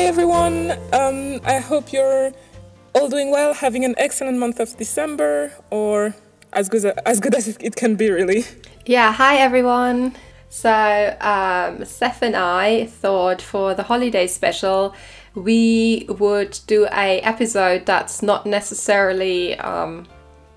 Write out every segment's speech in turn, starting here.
Hi everyone. Um, I hope you're all doing well, having an excellent month of December, or as good as, as good as it can be, really. Yeah. Hi everyone. So um, Seth and I thought for the holiday special we would do a episode that's not necessarily um,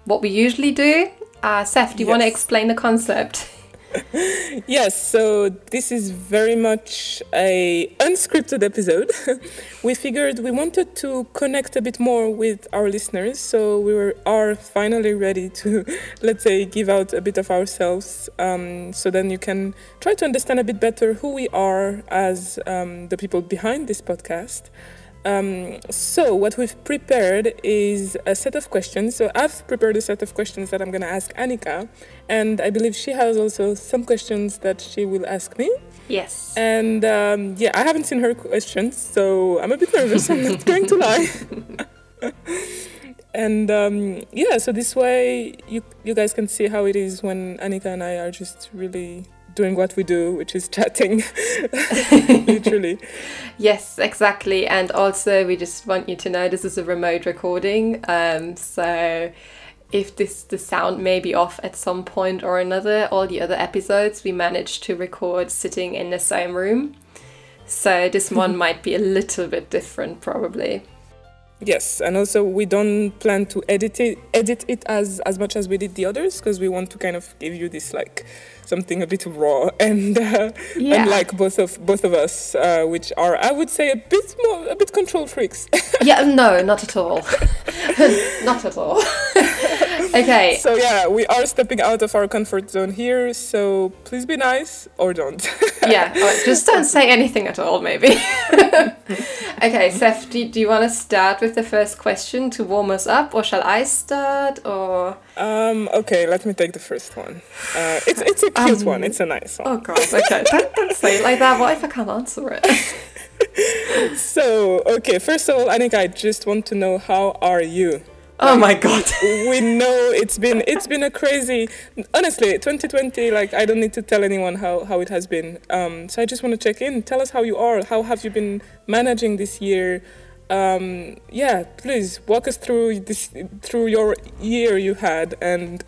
what we usually do. Uh, Seth, do you yes. want to explain the concept? yes, so this is very much a unscripted episode. we figured we wanted to connect a bit more with our listeners, so we were are finally ready to let's say give out a bit of ourselves. Um, so then you can try to understand a bit better who we are as um, the people behind this podcast. Um, so what we've prepared is a set of questions. So I've prepared a set of questions that I'm going to ask Annika, and I believe she has also some questions that she will ask me. Yes. And um, yeah, I haven't seen her questions, so I'm a bit nervous. I'm not going to lie. and um, yeah, so this way you you guys can see how it is when Annika and I are just really doing what we do, which is chatting, literally. yes, exactly. And also, we just want you to know this is a remote recording. Um, so if this the sound may be off at some point or another, all the other episodes we managed to record sitting in the same room. So this one might be a little bit different, probably. Yes, and also we don't plan to edit it, edit it as as much as we did the others because we want to kind of give you this like something a bit raw and uh, yeah. unlike both of both of us, uh, which are I would say a bit more a bit control freaks. yeah, no, not at all, not at all. Okay. So yeah, we are stepping out of our comfort zone here. So please be nice or don't. yeah, just don't say anything at all, maybe. okay, Seth, do, do you want to start with the first question to warm us up, or shall I start? Or um, okay, let me take the first one. Uh, it's it's a cute um, one. It's a nice one. Oh god, okay. don't, don't say it like that. What if I can't answer it? so okay, first of all, Annika, I just want to know how are you? Oh my god. we know it's been it's been a crazy honestly 2020 like I don't need to tell anyone how, how it has been. Um, so I just want to check in. Tell us how you are. How have you been managing this year? Um, yeah, please walk us through this through your year you had and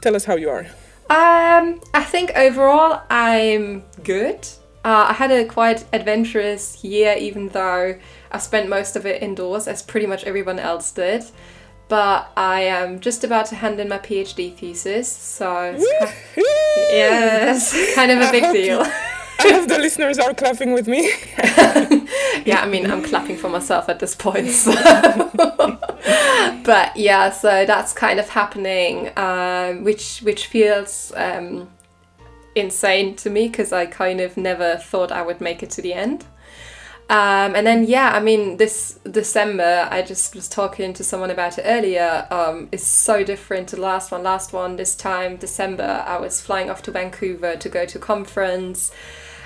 tell us how you are. Um, I think overall I'm good. Uh, I had a quite adventurous year, even though I spent most of it indoors, as pretty much everyone else did but I am just about to hand in my PhD thesis, so it's yes, kind of a big deal. I hope the listeners are clapping with me. yeah, I mean, I'm clapping for myself at this point. So. but yeah, so that's kind of happening, um, which which feels um, insane to me because I kind of never thought I would make it to the end. Um, and then yeah, I mean this December, I just was talking to someone about it earlier. Um, is so different to the last one. Last one, this time December, I was flying off to Vancouver to go to a conference.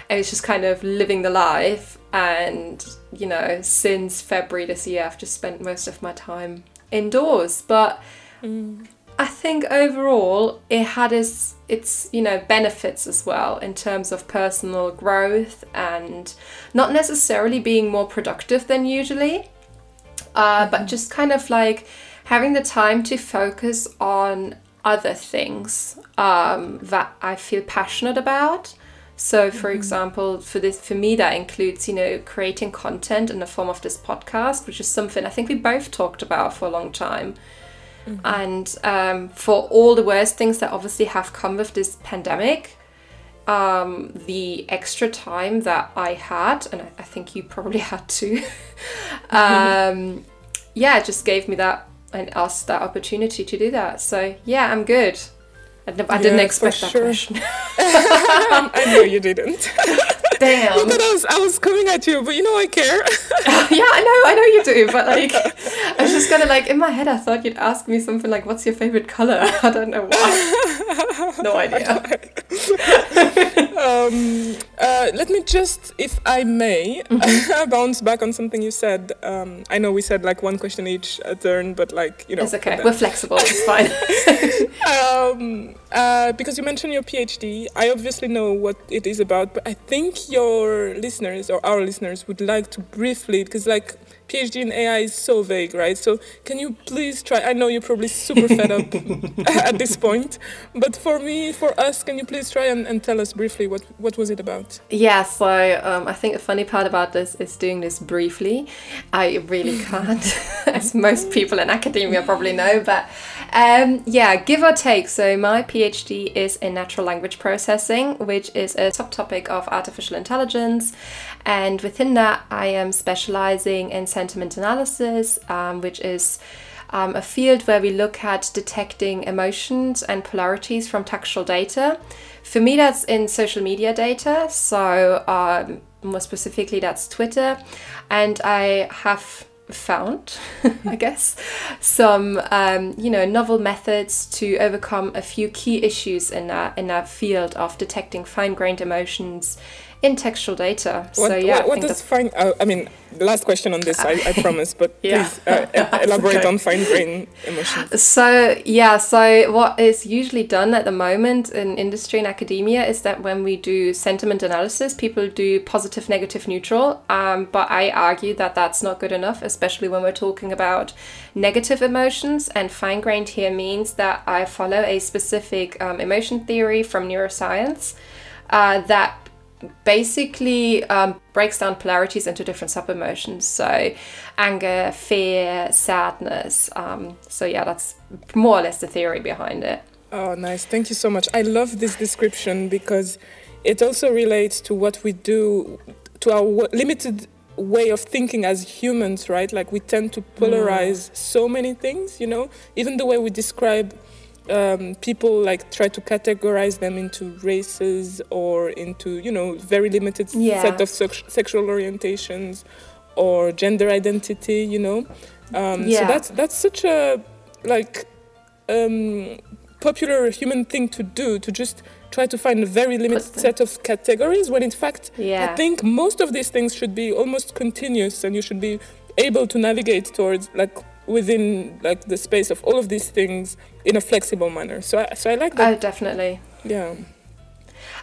And it's just kind of living the life. And you know, since February this year, I've just spent most of my time indoors. But mm. I think overall it had its its you know benefits as well in terms of personal growth and not necessarily being more productive than usually, uh, mm-hmm. but just kind of like having the time to focus on other things um, that I feel passionate about. So, for mm-hmm. example, for this, for me, that includes you know creating content in the form of this podcast, which is something I think we both talked about for a long time. Mm-hmm. And um, for all the worst things that obviously have come with this pandemic, um, the extra time that I had, and I, think you probably had too, um, yeah, just gave me that and us that opportunity to do that. So yeah, I'm good. I, I didn't expect that sure. question. I know you didn't. Damn. Thought I was, I was coming at you, but you know I care. yeah, I know, I know you do, but like, I was just kind of like in my head. I thought you'd ask me something like, "What's your favorite color?" I don't know why. no idea. um, uh, let me just, if I may, mm-hmm. bounce back on something you said. Um, I know we said like one question each a turn, but like you know, it's okay. We're flexible. It's fine. um, uh, because you mentioned your PhD, I obviously know what it is about, but I think your listeners or our listeners would like to briefly, because like PhD in AI is so vague, right? So can you please try? I know you're probably super fed up at this point, but for me, for us, can you please try and, and tell us briefly what what was it about? Yeah, so um, I think the funny part about this is doing this briefly. I really can't, as most people in academia probably know, but um, yeah, give or take. So my PhD is in natural language processing, which is a subtopic of artificial intelligence, and within that, I am specializing in sentiment analysis, um, which is um, a field where we look at detecting emotions and polarities from textual data. For me, that's in social media data, so um, more specifically, that's Twitter. And I have found, I guess, some um, you know novel methods to overcome a few key issues in our in that field of detecting fine-grained emotions in textual data. What, so yeah, what, what does fine? Uh, I mean, the last question on this, I, I promise, but yeah. please uh, elaborate okay. on fine grain emotions. So yeah, so what is usually done at the moment in industry and academia is that when we do sentiment analysis, people do positive, negative, neutral. Um, but I argue that that's not good enough, especially when we're talking about negative emotions. And fine grained here means that I follow a specific um, emotion theory from neuroscience. Uh, that basically um, breaks down polarities into different sub emotions. So, anger, fear, sadness. Um, so, yeah, that's more or less the theory behind it. Oh, nice. Thank you so much. I love this description because it also relates to what we do, to our limited way of thinking as humans, right? Like we tend to polarize mm. so many things, you know, even the way we describe um, people like try to categorize them into races or into you know very limited yeah. set of sexual orientations or gender identity you know um, yeah. so that's that's such a like um, popular human thing to do to just try to find a very limited set of categories when in fact yeah. i think most of these things should be almost continuous and you should be able to navigate towards like within like the space of all of these things in a flexible manner. So I, so I like that. Oh, definitely. Yeah.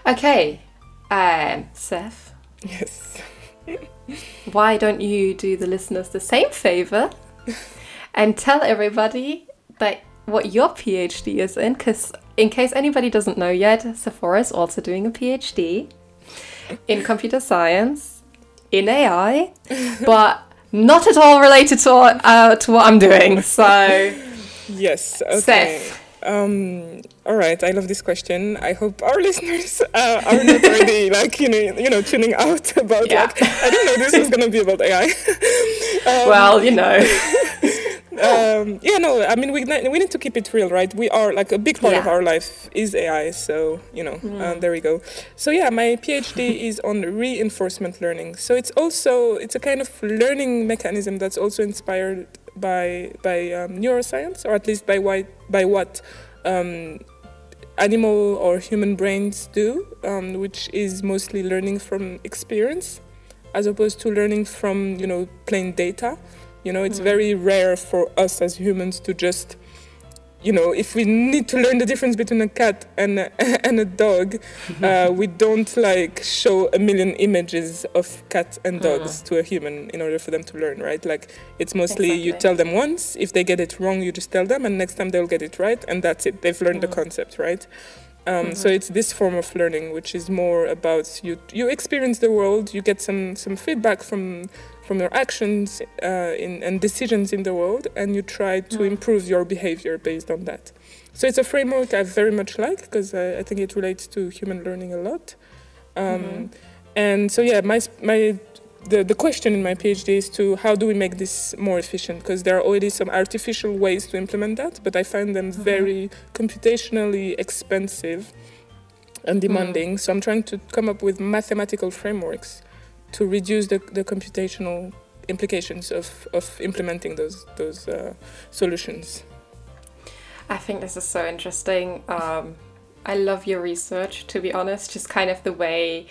Okay, um, Seth. Yes. why don't you do the listeners the same favor and tell everybody that what your PhD is in? Because in case anybody doesn't know yet, Sephora is also doing a PhD in computer science in AI, but not at all related to what, uh, to what I'm doing. So, yes, okay. Seth. Um, all right, I love this question. I hope our listeners uh, are not already like you know you know tuning out about yeah. like I didn't know this was gonna be about AI. um, well, you know. Um, yeah, no, I mean we we need to keep it real, right? We are like a big part yeah. of our life is AI, so you know, mm. um, there we go. So yeah, my PhD is on reinforcement learning. So it's also it's a kind of learning mechanism that's also inspired by by um, neuroscience, or at least by why by what um, animal or human brains do, um, which is mostly learning from experience, as opposed to learning from you know plain data. You know, it's mm. very rare for us as humans to just, you know, if we need to learn the difference between a cat and a, and a dog, uh, we don't like show a million images of cats and dogs mm. to a human in order for them to learn, right? Like it's mostly exactly. you tell them once, if they get it wrong, you just tell them, and next time they'll get it right, and that's it. They've learned mm. the concept, right? Um, mm-hmm. So it's this form of learning, which is more about you. You experience the world, you get some some feedback from from your actions uh, in, and decisions in the world, and you try to mm. improve your behavior based on that. So it's a framework I very much like because I, I, think it relates to human learning a lot. Um, mm-hmm. And so yeah, my my the, the question in my PhD is to how do we make this more efficient? Because there are already some artificial ways to implement that, but I find them mm-hmm. very computationally expensive and demanding. Mm. So I'm trying to come up with mathematical frameworks to reduce the, the computational implications of, of implementing those those uh, solutions. I think this is so interesting. Um, I love your research, to be honest. Just kind of the way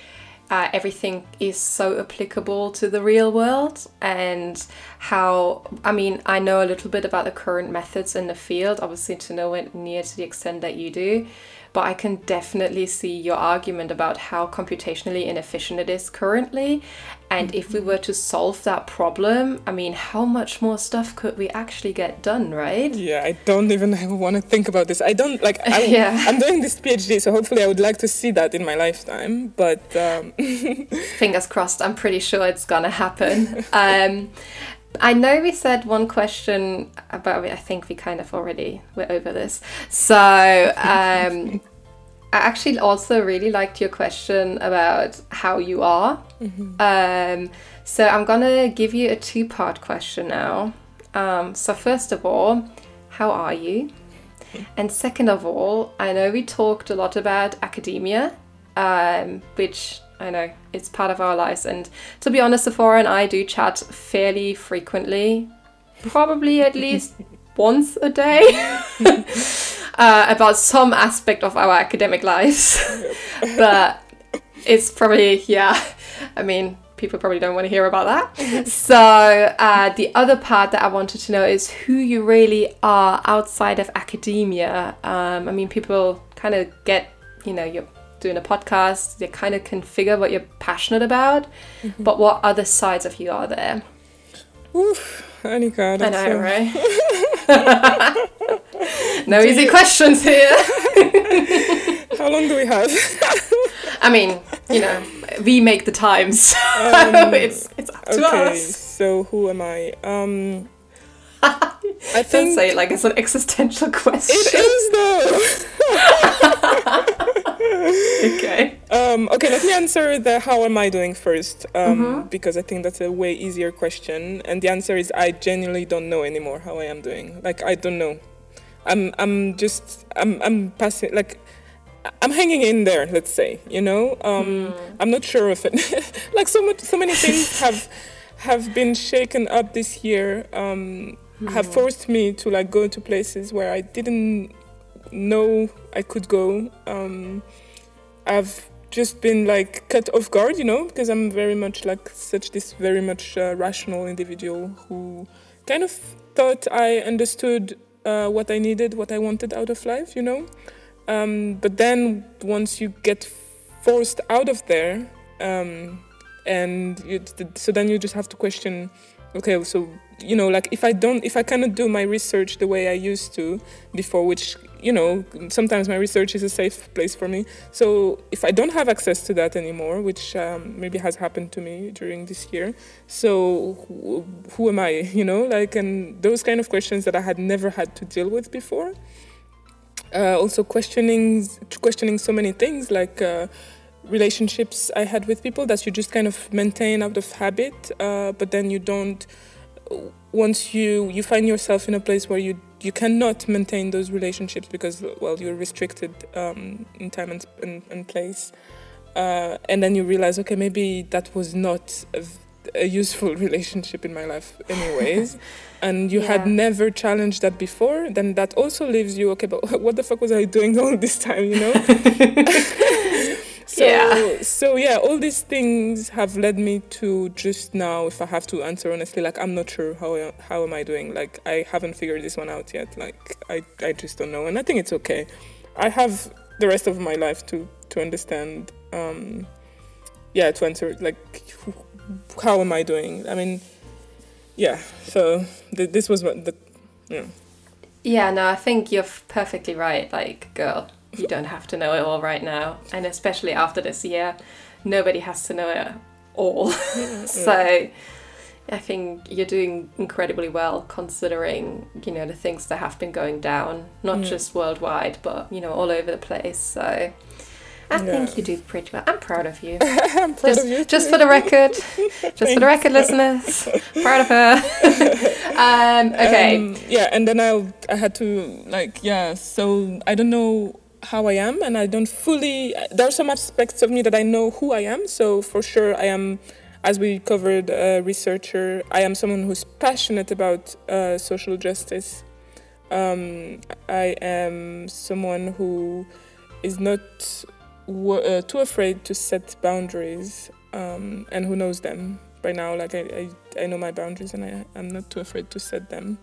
uh, everything is so applicable to the real world and how i mean i know a little bit about the current methods in the field obviously to know it near to the extent that you do but I can definitely see your argument about how computationally inefficient it is currently. And if we were to solve that problem, I mean, how much more stuff could we actually get done, right? Yeah, I don't even want to think about this. I don't like. I, yeah. I'm doing this PhD, so hopefully I would like to see that in my lifetime. But um... fingers crossed. I'm pretty sure it's gonna happen. Um, I know we said one question about I think we kind of already we're over this. So um, I actually also really liked your question about how you are. Mm-hmm. Um, so I'm gonna give you a two-part question now. Um, so first of all, how are you? And second of all, I know we talked a lot about academia, um, which I know it's part of our lives. And to be honest, Sephora and I do chat fairly frequently, probably at least once a day, uh, about some aspect of our academic lives. but it's probably, yeah, I mean, people probably don't want to hear about that. so, uh, the other part that I wanted to know is who you really are outside of academia. Um, I mean, people kind of get, you know, your doing a podcast, they kind of can figure what you're passionate about, mm-hmm. but what other sides of you are there? Oof, Annika, I know, right? no do easy you... questions here. How long do we have? I mean, you know, we make the times. Um, it's it's up to okay, us. So who am I? Um, I think Don't say it like it's an existential question. It is though. okay. Um, okay, let me answer the how am I doing first, um, mm-hmm. because I think that's a way easier question. And the answer is I genuinely don't know anymore how I am doing. Like I don't know. I'm I'm just I'm I'm passing like I'm hanging in there. Let's say you know. Um, mm. I'm not sure of it. like so much so many things have have been shaken up this year. Um, mm. have forced me to like go to places where I didn't know I could go. Um, I've just been like cut off guard, you know, because I'm very much like such this very much uh, rational individual who kind of thought I understood uh, what I needed, what I wanted out of life, you know. Um, but then once you get forced out of there, um, and you, so then you just have to question okay so you know like if i don't if i cannot do my research the way i used to before which you know sometimes my research is a safe place for me so if i don't have access to that anymore which um, maybe has happened to me during this year so who, who am i you know like and those kind of questions that i had never had to deal with before uh, also questioning questioning so many things like uh, relationships I had with people that you just kind of maintain out of habit, uh, but then you don't. Once you you find yourself in a place where you you cannot maintain those relationships because well you're restricted um, in time and, and, and place, uh, and then you realize okay maybe that was not a, a useful relationship in my life anyways. And you yeah. had never challenged that before then that also leaves you okay but what the fuck was i doing all this time you know so yeah. so yeah all these things have led me to just now if i have to answer honestly like i'm not sure how how am i doing. Like i haven't figured this one out yet. Like i i just don't know. And i think it's okay. I have the rest of my life to to understand um yeah to answer like how am i doing? I mean yeah so th- this was what the yeah. Yeah no i think you're perfectly right like girl you don't have to know it all right now. And especially after this year, nobody has to know it all. so I think you're doing incredibly well considering, you know, the things that have been going down, not just worldwide, but, you know, all over the place. So I yeah. think you do pretty well. I'm proud of you. I'm proud just, of you. Just for the record. just for the record, listeners. proud of her. um, okay. Um, yeah, and then I I had to like yeah, so I don't know how I am, and I don't fully. There are some aspects of me that I know who I am. So for sure, I am, as we covered, a researcher. I am someone who's passionate about uh, social justice. Um, I am someone who is not uh, too afraid to set boundaries um, and who knows them by now like I, I, I know my boundaries and I, i'm not too afraid to set them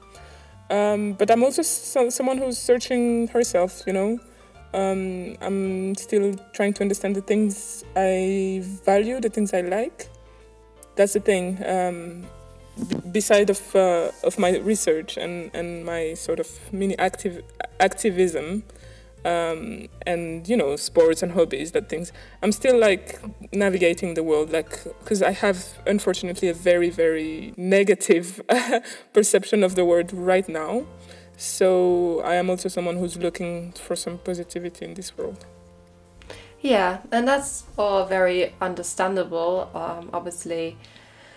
um, but i'm also so, someone who's searching herself you know um, i'm still trying to understand the things i value the things i like. That's the thing um, beside of uh, of my research and and my sort of mini active activism um, and you know sports and hobbies that things i'm still like navigating the world like because i have unfortunately a very very negative perception of the world right now so i am also someone who's looking for some positivity in this world Yeah, and that's all very understandable. Um, obviously,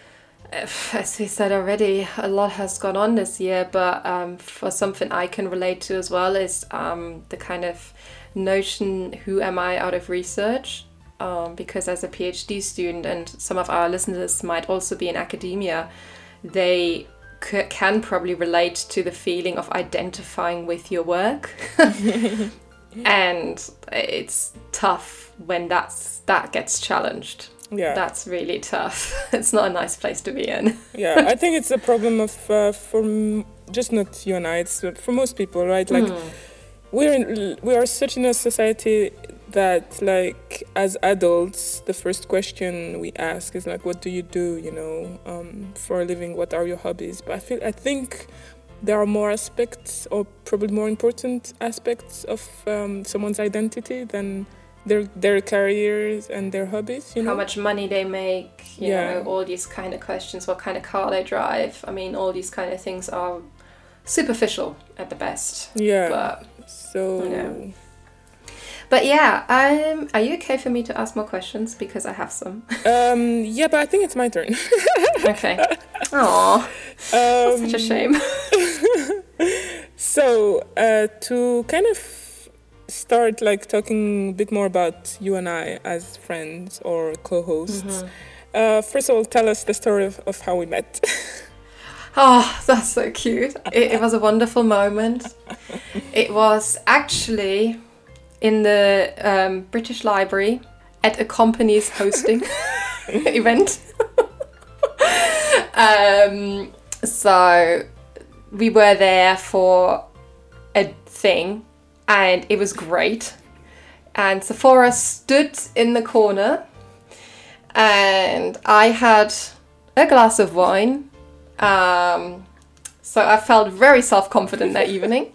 as we said already, a lot has gone on this year, but um, for something I can relate to as well is um, the kind of notion who am I out of research? Um, because as a PhD student, and some of our listeners might also be in academia, they can probably relate to the feeling of identifying with your work. and it's tough when that's that gets challenged. Yeah. That's really tough. It's not a nice place to be in. Yeah i think it's a problem of uh, for m- just not you and i it's uh, for most people right? Like Hmm. we're in, we are such in a society that like as adults the first question we ask is like what do you do you know um, for a living? What are your hobbies? But i feel i think there are more aspects or probably more important aspects of um, someone's identity than their their careers and their hobbies you know? how much money they make you Yeah. know all these kind of questions what kind of car they drive. I mean all these kind of things are superficial at the best. Yeah. But so Yeah. But yeah um are you okay for me to ask more questions because i have some um yeah but i think it's my turn okay oh um, such a shame So, uh, to kind of start like talking a bit more about you and I as friends or co-hosts, Mm-hmm. uh, first of all, tell us the story of, of how we met. Oh, that's so cute. It, it was a wonderful moment. It was actually in the um, British Library at a company's hosting event. um, so we were there for a thing and it was great. And Sephora stood in the corner and I had a glass of wine um, so I felt very self confident that evening.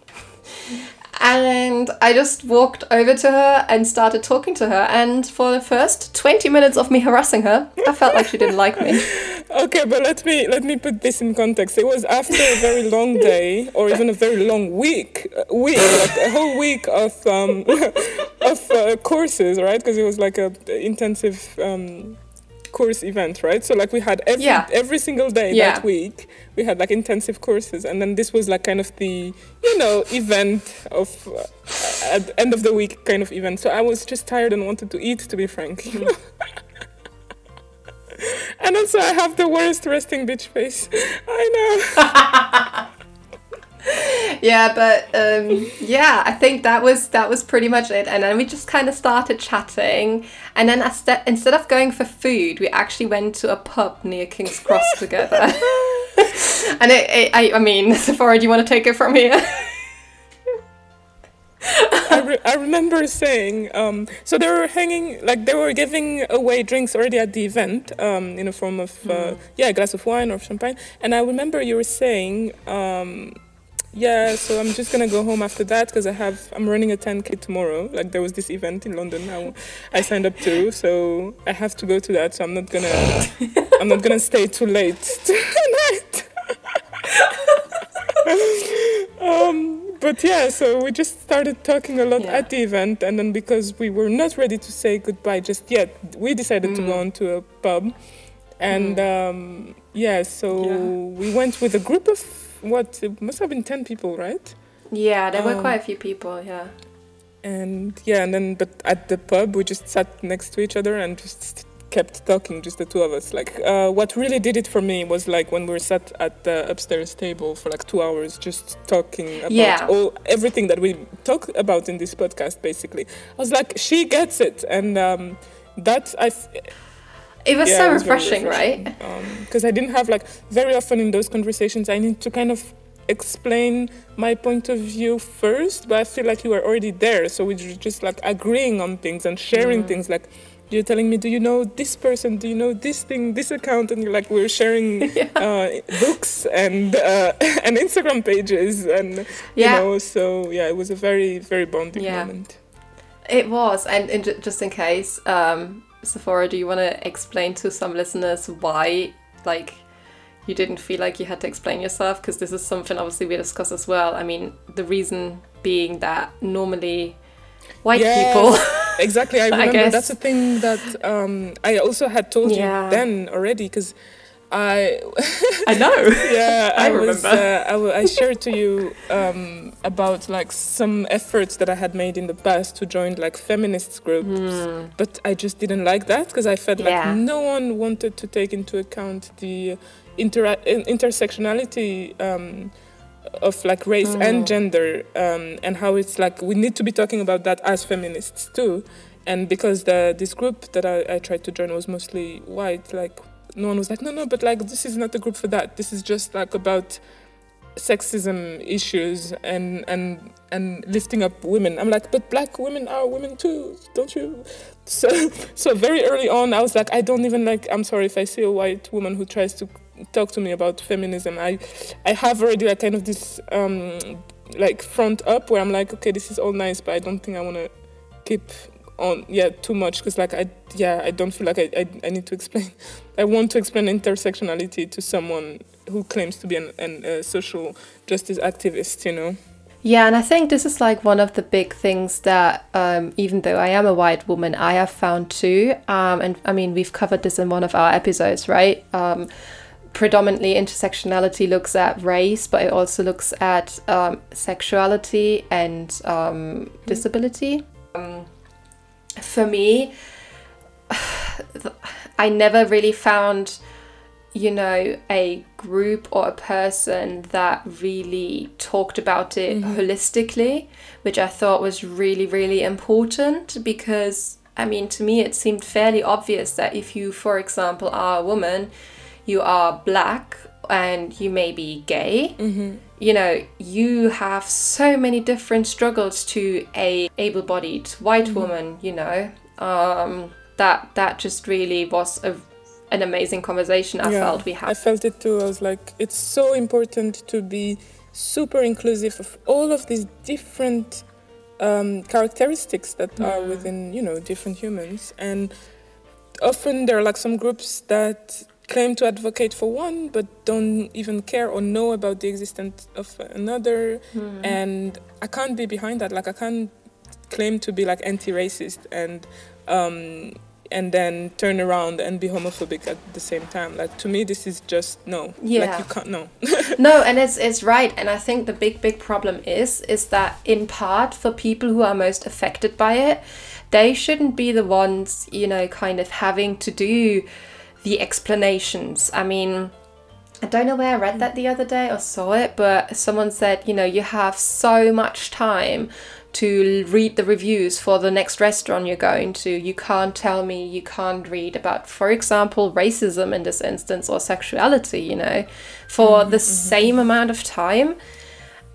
And I just walked over to her and started talking to her. And for the first 20 minutes of me harassing her, I felt like she didn't like me. okay, but let me let me put this in context. It was after a very long day, or even a very long week, uh, week like a whole week of um, of uh, courses, right? Because it was like a intensive. Um, course event right so like we had every Yeah. every single day Yeah. that week we had like intensive courses and then this was like kind of the you know event of uh, at end of the week kind of event so i was just tired and wanted to eat to be frank and also i have the worst resting bitch face i know Yeah, but um, yeah, I think that was that was pretty much it. And then we just kind of started chatting. And then instead instead of going for food, we actually went to a pub near King's Cross together. And it, it, I, I mean, Sephora, do you want to take it from here? I, re- I remember saying um, so they were hanging like they were giving away drinks already at the event um, in a form of uh, yeah a glass of wine or champagne and i remember you were saying um, yeah so i'm just gonna go home after that because i have i'm running a 10k tomorrow like there was this event in london I, I signed up to so i have to go to that so i'm not gonna i'm not gonna stay too late tonight um, but yeah, so we just started talking a lot Yeah. at the event, and then because we were not ready to say goodbye just yet, we decided to go Mm. on to a pub, and um, yeah, so Yeah. we went with a group of what it must have been ten people, right? yeah, there were Um, quite a few people. Yeah. And yeah, and then but at the pub we just sat next to each other and just kept talking, just the two of us. Like, uh, what really did it for me was like when we were sat at the upstairs table for like two hours, just talking about Yeah. all everything that we talk about in this podcast. Basically, I was like, she gets it, and um, that I. It was yeah, so it was very refreshing, right? Because I didn't have like very often in those conversations, I need to kind of explain my point of view first, but I feel like you were already there, so we were just like agreeing on things and sharing things. Like you're telling me, do you know this person? Do you know this thing, this account? And you're like, we're sharing uh, books and uh, and Instagram pages, and you Yeah. know, so yeah, it was a very very bonding Yeah. moment. It was, and, and just in case, um, Sephora, do you want to explain to some listeners why, like, you didn't feel like you had to explain yourself? Because this is something obviously we discuss as well. I mean, the reason being that normally white people, exactly. I I remember guess. that's a thing that um, I also had told Yeah. you then already because I I know. yeah I I, was remember. uh, I, w- I shared to you um, about like some efforts that I had made in the past to join like feminist groups, but I just didn't like that because I felt Hmm. Yeah. like no one wanted to take into account the intera- in- intersectionality. Um, of like race Hmm. and gender um, and how it's like we need to be talking about that as feminists too and because the this group that I, I tried to join was mostly white like no one was like no no but like this is not a group for that. This is just like about sexism issues and and and lifting up women. I'm like but black women are women too don't you? So so very early on i was like i don't even like i'm sorry if i see a white woman who tries to talk to me about feminism i i have already like kind of this um like front up where i'm like okay this is all nice but i don't think i want to keep on yeah too much because like i yeah i don't feel like I, I i need to explain i want to explain intersectionality to someone who claims to be an, an a social justice activist you know Yeah, and I think this is like one of the big things that, um, even though I am a white woman, I have found too. Um, and I mean, we've covered this in one of our episodes, right? Um, predominantly, intersectionality looks at race, but it also looks at um, sexuality and um, disability. Um, for me, I never really found you know, a group or a person that really talked about it mm-hmm. holistically, which I thought was really, really important because, I mean, to me, it seemed fairly obvious that if you, for example, are a woman, you are black and you may be gay, you know, you have so many different struggles to a able-bodied white woman, you know, um, that that just really was a an amazing conversation I Yeah, felt we had. I felt it too. I was like, it's so important to be super inclusive of all of these different um, characteristics that Mm. are within, you know, different humans. And often there are like some groups that claim to advocate for one, but don't even care or know about the existence of another. Mm. And I can't be behind that. Like, I can't claim to be like anti-racist and um, and then turn around and be homophobic at the same time. Like to me, this is just no. Yeah. Like you can't no. no, and it's it's right, and I think the big big problem is is that in part for people who are most affected by it, they shouldn't be the ones you know kind of having to do the explanations. I mean. I don't know where I read that the other day or saw it, but someone said, you know, you have so much time to read the reviews for the next restaurant you're going to. You can't tell me you can't read about, for example, racism in this instance or sexuality, you know, for mm-hmm, the mm-hmm. same amount of time.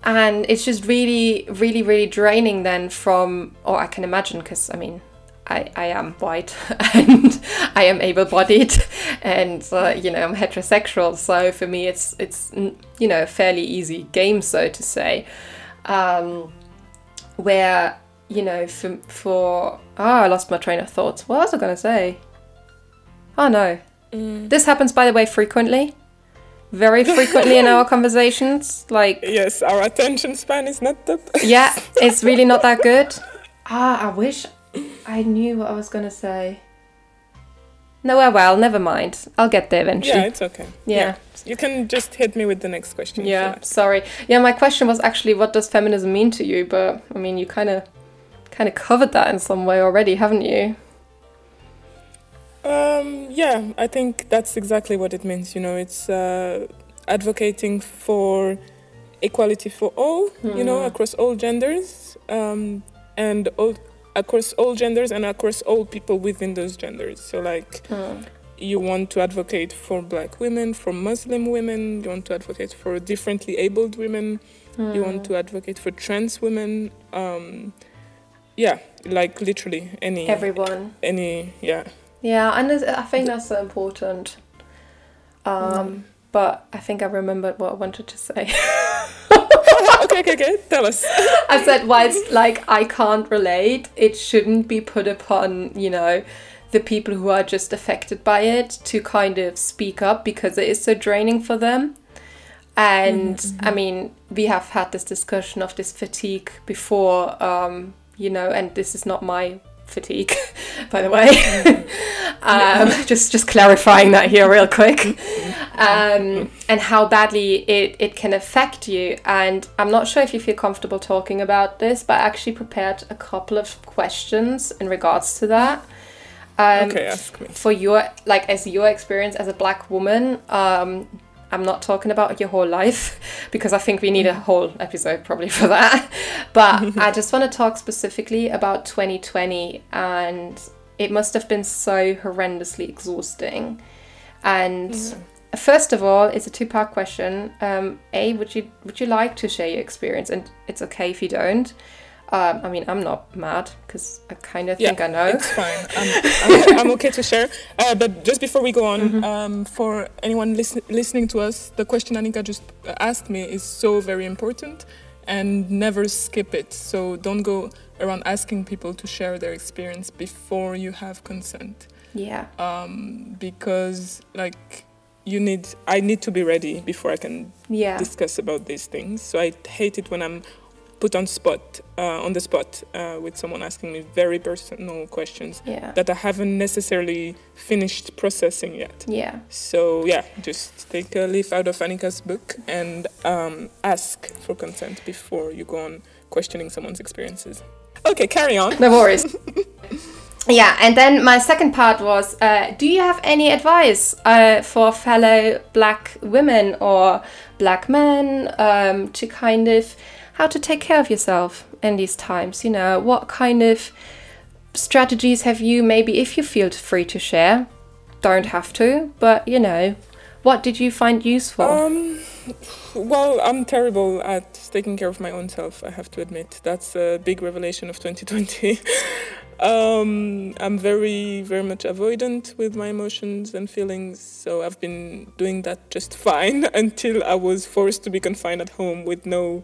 And it's just really, really, really draining then from, or I can imagine, because I mean, I, I am white and I am able-bodied and uh, you know I'm heterosexual. So for me it's it's mm, you know a fairly easy game so to say. Um, where you know for, for oh I lost my train of thoughts. What was I gonna say? Oh no. This happens by the way frequently. Very frequently in our conversations like yes, our attention span is not the. yeah, it's really not that good. Ah, I wish I knew what I was gonna say. No, well, well, never mind. I'll get there eventually. yeah, it's okay. Yeah. You can just hit me with the next question. Yeah, like. sorry. Yeah, my question was actually, what does feminism mean to you? But I mean, you kind of, kind of covered that in some way already, haven't you? Um, yeah, I think that's exactly what it means. You know, it's uh, advocating for equality for all. You know, Hmm. across all genders, um, and all across all genders and across all people within those genders. So, like, Mm. you want to advocate for Black women, for Muslim women. You want to advocate for differently abled women. You want Mm. to advocate for trans women. Um, yeah, like literally any everyone. any yeah. Yeah, and I think that's so important. Um, But I think I remembered what I wanted to say. okay, okay, okay. Tell us. I said, whilst like I can't relate, it shouldn't be put upon, you know, the people who are just affected by it to kind of speak up because it is so draining for them. And I mean, we have had this discussion of this fatigue before, um, you know, and this is not my fatigue, by the way. um, just just clarifying that here real quick. Um, and how badly it, it can affect you. And I'm not sure if you feel comfortable talking about this, but I actually prepared a couple of questions in regards to that. Um, okay, ask me. for your like as your experience as a black woman um i'm not talking about your whole life because i think we need a whole episode probably for that. But i just want to talk specifically about 2020 and it must have been so horrendously exhausting. And first of all it's a two part question. Um a would you would you like to share your experience? And it's okay if you don't um, I mean, I'm not mad because I kind of Yeah, think I know. It's fine. I'm, I'm, I'm okay to share. Uh, but just before we go on, Mm-hmm. um, for anyone listen, listening to us, the question Annika just asked me is so very important and never skip it. So don't go around asking people to share their experience before you have consent. Yeah. Um, because, like, you need, I need to be ready before I can Yeah. discuss about these things. So I hate it when I'm put on spot, uh, on the spot, uh, with someone asking me very personal questions Yeah. that I haven't necessarily finished processing yet. Yeah. So yeah, just take a leaf out of Annika's book and um, ask for consent before you go on questioning someone's experiences. Okay, carry on. No worries. yeah, and then my second part was uh, do you have any advice uh, for fellow black women or black men um, to kind of how to take care of yourself in these times? You know, what kind of strategies have you maybe if you feel free to share? Don't have to, but you know, what did you find useful? Um, well, I'm terrible at taking care of my own self. I have to admit that's a big revelation of 2020. um, I'm very, very much avoidant with my emotions and feelings. So I've been doing that just fine until I was forced to be confined at home with no,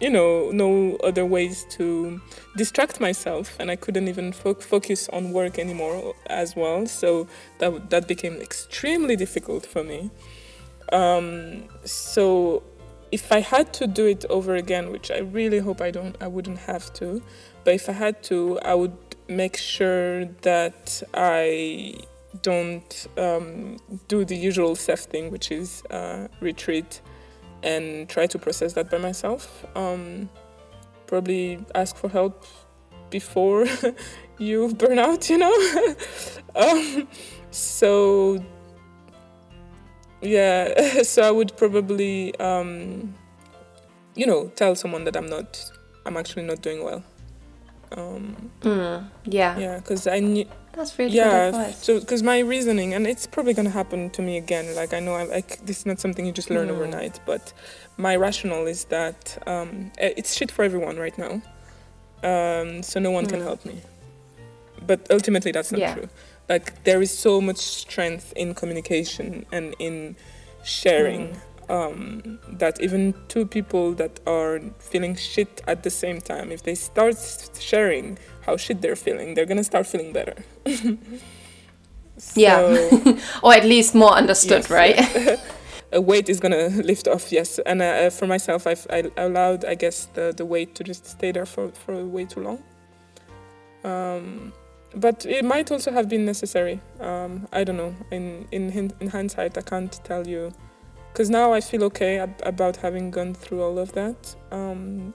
you know, no other ways to distract myself, and I couldn't even fo- focus on work anymore as well. So that that became extremely difficult for me. Um, so if I had to do it over again, which I really hope I don't, I wouldn't have to, but if I had to, I would make sure that I don't um, do the usual self thing, which is uh, retreat and try to process that by myself. Um, probably ask for help before you burn out, you know? um, so yeah, so I would probably, um, you know, tell someone that I'm not, I'm actually not doing well. Um, Mm, yeah. yeah, because I knew, that's really yeah, good advice. so because my reasoning, and it's probably gonna happen to me again. Like I know, I like this is not something you just learn Mm. overnight, but my rationale is that um, eh, it's shit for everyone right now, um, so no one can Mm. help me. But ultimately, that's not Yeah. true. Like there is so much strength in communication and in sharing. Mm. Um, that even two people that are feeling shit at the same time, if they start sharing how shit they're feeling, they're gonna start feeling better. Yeah. Or at least more understood, Yes, right? a weight is gonna lift off, yes. And uh, for myself, I've I allowed, I guess, the, the weight to just stay there for, for way too long. Um, but it might also have been necessary. Um, I don't know. In in in hindsight, I can't tell you, because now I feel okay ab- about having gone through all of that. Um,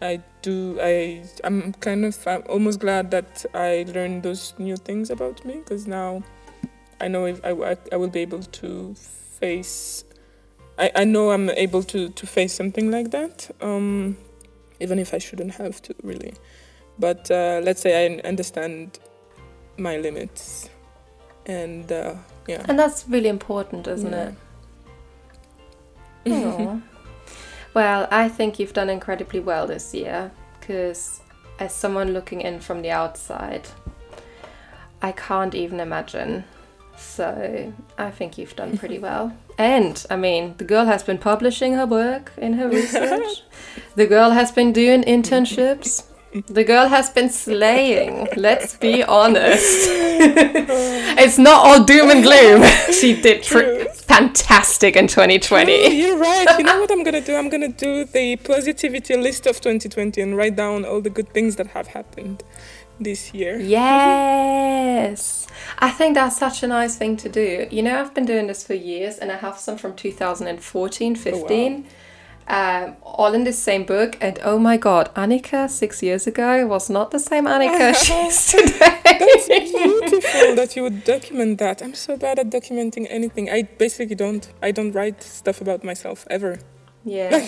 I do. I I'm kind of I'm almost glad that I learned those new things about me because now I know if I, I I will be able to face. I, I know I'm able to, to face something like that, um, even if I shouldn't have to really. But uh, let's say I understand my limits, and uh, yeah. And that's really important, isn't Yeah. it? Well, I think you've done incredibly well this year because, as someone looking in from the outside, I can't even imagine. So, I think you've done pretty well. And, I mean, the girl has been publishing her work in her research, the girl has been doing internships. The girl has been slaying. Let's be honest. it's not all doom and gloom. she did. Fantastic in 2020. You're right. You know what I'm gonna do? I'm gonna do the positivity list of 2020 and write down all the good things that have happened this year. Yes. I think that's such a nice thing to do. You know, I've been doing this for years and I have some from 2014, 15. Um, all in the same book, and oh my god, Annika six years ago was not the same Annika she is today. That's beautiful that you would document that. I'm so bad at documenting anything. I basically don't. I don't write stuff about myself ever. Yeah.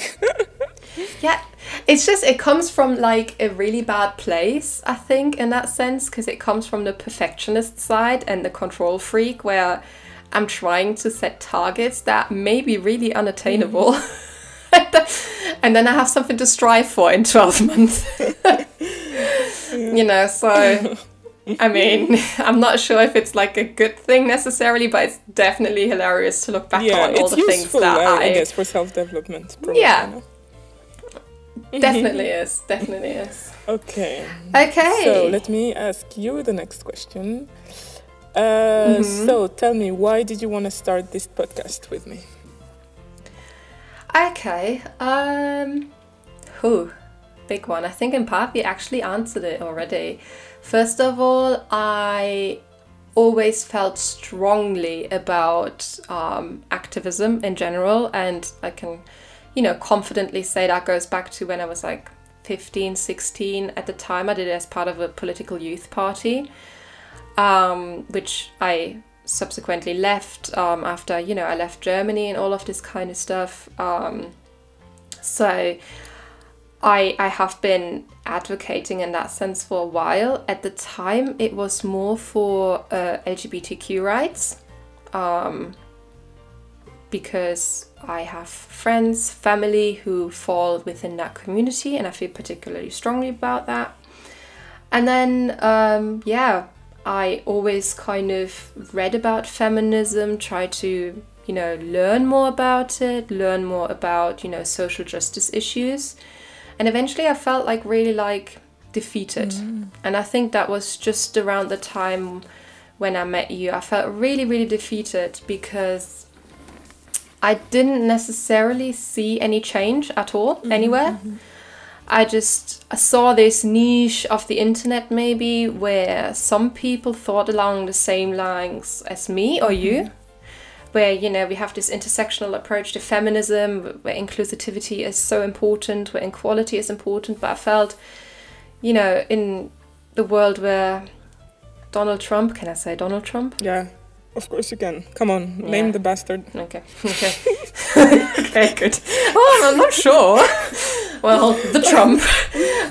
yeah. It's just, it comes from like a really bad place, I think, in that sense, because it comes from the perfectionist side and the control freak, where I'm trying to set targets that may be really unattainable. And then I have something to strive for in 12 months. You know, so. I mean, I'm not sure if it's like a good thing necessarily, but it's definitely hilarious to look back yeah, on all it's the things useful, that I, I, I guess, for self-development. Probably, Yeah. definitely is, definitely is. Okay. Okay. So let me ask you the next question. Uh, Mm-hmm. So tell me, why did you want to start this podcast with me? Okay. Um. Who? Big one. I think in part we actually answered it already. First of all, I always felt strongly about um, activism in general, and I can, you know, confidently say that goes back to when I was like 15, 16. At the time, I did it as part of a political youth party, um, which I subsequently left um, after, you know, I left Germany and all of this kind of stuff. Um, so I, I have been advocating in that sense for a while. At the time, it was more for uh, LGBTQ rights um, because I have friends, family who fall within that community, and I feel particularly strongly about that. And then, um, yeah, I always kind of read about feminism, tried to, you know, learn more about it, learn more about, you know, social justice issues. And eventually I felt like really like defeated. Mm. And I think that was just around the time when I met you. I felt really, really defeated because I didn't necessarily see any change at all mm-hmm, anywhere. Mm-hmm. I just saw this niche of the internet maybe where some people thought along the same lines as me or you. Mm-hmm. Where you know we have this intersectional approach to feminism, where inclusivity is so important, where equality is important. But I felt, you know, in the world where Donald Trump, can I say Donald Trump? Yeah, of course you can. Come on, Yeah. name the bastard. Okay. Okay. okay, good. Oh, I'm not sure. Well, the Trump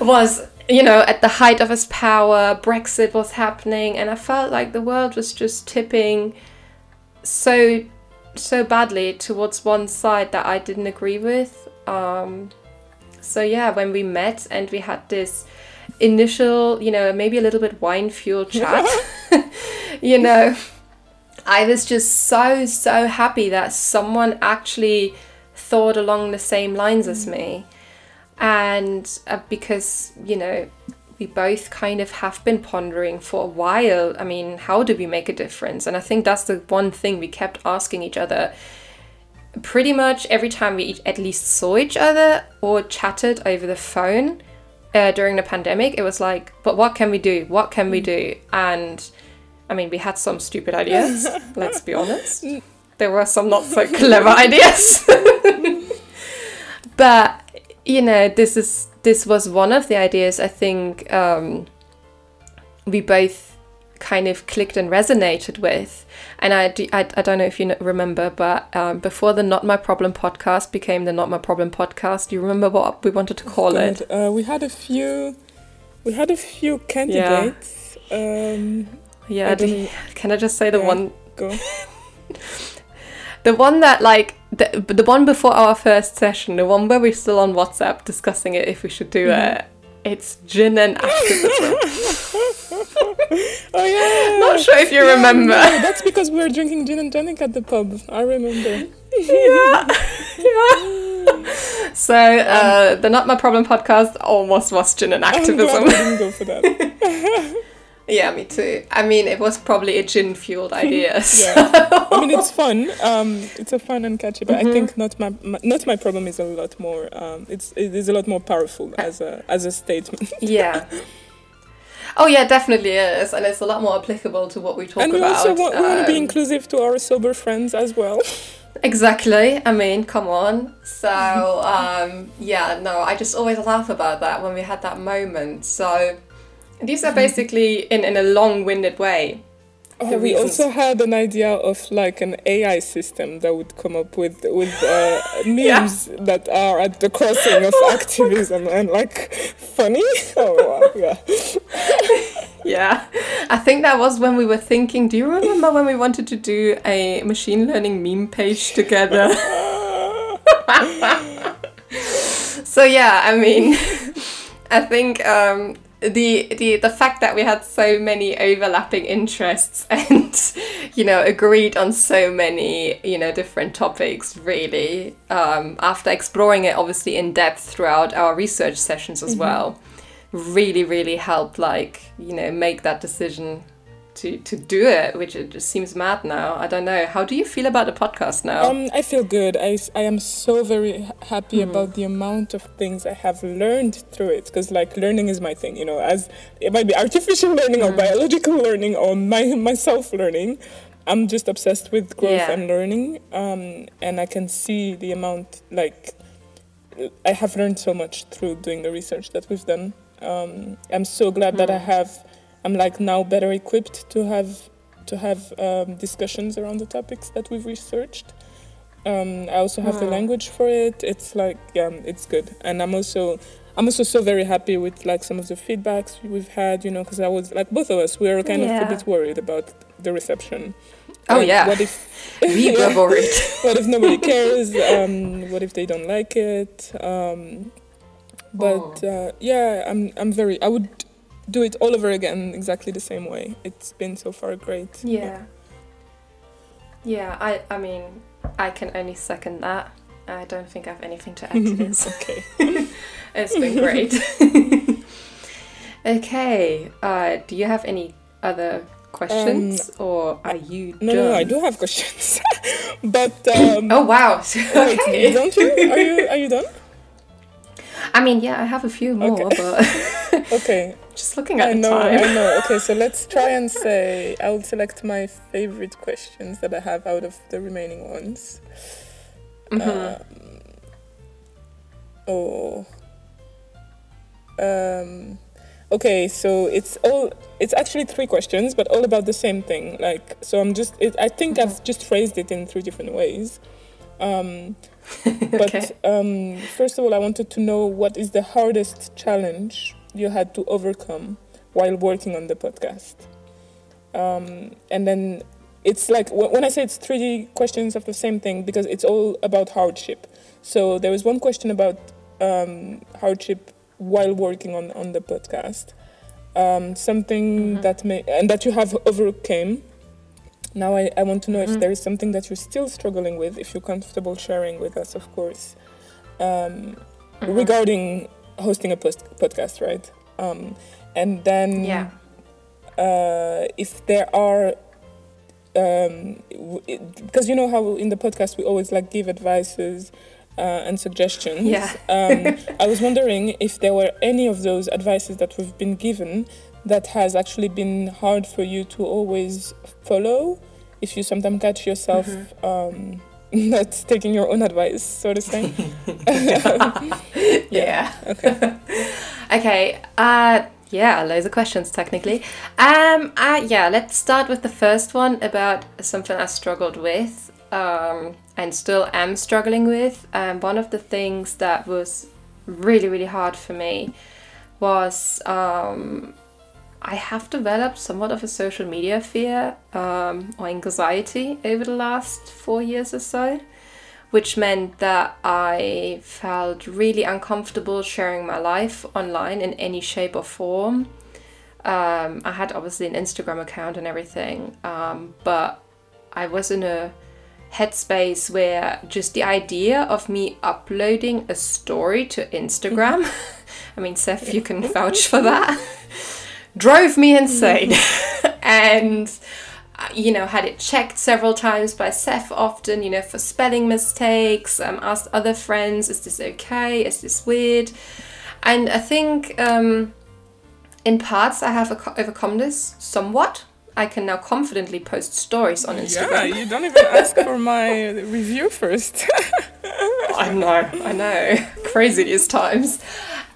was, you know, at the height of his power, Brexit was happening, and I felt like the world was just tipping so so badly towards one side that I didn't agree with. Um, so yeah, when we met and we had this initial, you know, maybe a little bit wine fueled chat, you know, I was just so, so happy that someone actually thought along the same lines as me. And uh, because, you know, we both kind of have been pondering for a while. I mean, how do we make a difference? And I think that's the one thing we kept asking each other pretty much every time we at least saw each other or chatted over the phone uh, during the pandemic. It was like, but what can we do? What can we do? And I mean, we had some stupid ideas, let's be honest. There were some not so clever ideas. but you know, this is this was one of the ideas I think um, we both kind of clicked and resonated with. And I, do, I, I don't know if you remember, but um, before the Not My Problem podcast became the Not My Problem podcast, do you remember what we wanted to call it? Uh, we had a few, we had a few candidates. Um, Yeah, I don't- can I just say the Yeah. one go. The one that like the, the one before our first session, the one where we're still on WhatsApp discussing it if we should do Mm-hmm. it. It's gin and activism. Oh yeah. Not sure if you Yeah, remember. no, that's because we were drinking gin and tonic at the pub. I remember. yeah. yeah. So uh, the Not My Problem podcast almost was gin and I'm glad activism. we didn't go for that. Yeah, me too. I mean, it was probably a gin fueled idea. so- Yeah. I mean, it's fun. Um, it's a fun and catchy, but Mm-hmm. I think not my, my not my problem is a lot more. Um, it's it is a lot more powerful as a as a statement. yeah. Oh yeah, definitely is, and it's a lot more applicable to what we talk about. and we about. also want, we want to be um, inclusive to our sober friends as well. Exactly. I mean, come on. So, um, yeah, no, I just always laugh about that when we had that moment. So, these are basically in, in a long winded way. Oh, we reasons. also had an idea of like an AI system that would come up with with uh, memes that are at the crossing of activism and like funny. Oh wow, yeah. Yeah. I think that was when we were thinking. Do you remember when we wanted to do a machine learning meme page together? so, yeah, I mean, I think. Um, the, the the fact that we had so many overlapping interests and you know agreed on so many you know different topics really um, after exploring it obviously in depth throughout our research sessions as well really really helped like you know make that decision to to do it which it just seems mad now i don't know how do you feel about the podcast now Um, I feel good. I, I am so very happy Hmm. about the amount of things I have learned through it because like learning is my thing, you know, as it might be artificial learning Hmm. or biological learning or my myself learning. I'm just obsessed with growth Yeah. and learning. Um, and I can see the amount like I have learned so much through doing the research that we've done. Um, I'm so glad that I Hmm. have. I'm like now better equipped to have to have um, discussions around the topics that we've researched. Um, I also have the Hmm. language for it. It's like yeah, it's good, and I'm also I'm also so very happy with like some of the feedbacks we've had. You know, because I was like both of us, we were kind of a bit worried about the reception. Oh, Like, yeah. What if we were worried what if nobody cares? Um, what if they don't like it? Um, but uh, yeah, I'm I'm very. I would do it all over again, exactly the same way. It's been so far great. Yeah. Yeah, I I mean, I can only second that. I don't think I have anything to add to this. okay. it's been great. okay, uh, do you have any other questions or are you No, done? no, no, I do have questions, but um, Oh wow. okay. don't you? Are you are you done? I mean, yeah, I have a few more, but Okay, just looking at I the know, time. I know. Okay, so let's try and say I will select my favorite questions that I have out of the remaining ones. Mhm. Um, oh. Um, okay, so it's all. It's actually three questions, but all about the same thing. Like, so I'm just. It, I think I've just phrased it in three different ways. Um, but okay. um, first of all, I wanted to know what is the hardest challenge you had to overcome while working on the podcast. Um, and then it's like when I say it's three questions of the same thing because it's all about hardship. So there was one question about um, hardship while working on on the podcast, um, something Mhm. that may and that you have overcame. Now I, I want to know Mhm. if there is something that you're still struggling with, if you're comfortable sharing with us, of course, um, Mhm. regarding hosting a post- podcast, right? Um, and then Yeah. uh, if there are um, because you know how in the podcast we always like give advices uh, and suggestions Yeah. um, i was wondering if there were any of those advices that we've been given that has actually been hard for you to always follow if you sometimes catch yourself Mhm. um, not taking your own advice, so to say. yeah. Okay. okay. Uh, yeah, loads of questions technically. Um, uh, yeah, let's start with the first one about something I struggled with um, and still am struggling with. Um, one of the things that was really, really hard for me was um, I have developed somewhat of a social media fear um, or anxiety over the last four years or so, which meant that I felt really uncomfortable sharing my life online in any shape or form. Um, I had obviously an Instagram account and everything, um, but I was in a headspace where just the idea of me uploading a story to Instagram, I mean, Seth, you can vouch for that drove me insane. and uh, you know, had it checked several times by Seth often, you know, for spelling mistakes, um, asked other friends, is this okay? Is this weird? And I think um, in parts I have overcome this somewhat. I can now confidently post stories on Instagram. Yeah, you don't even ask for my review first. I know, I know. Crazy these times.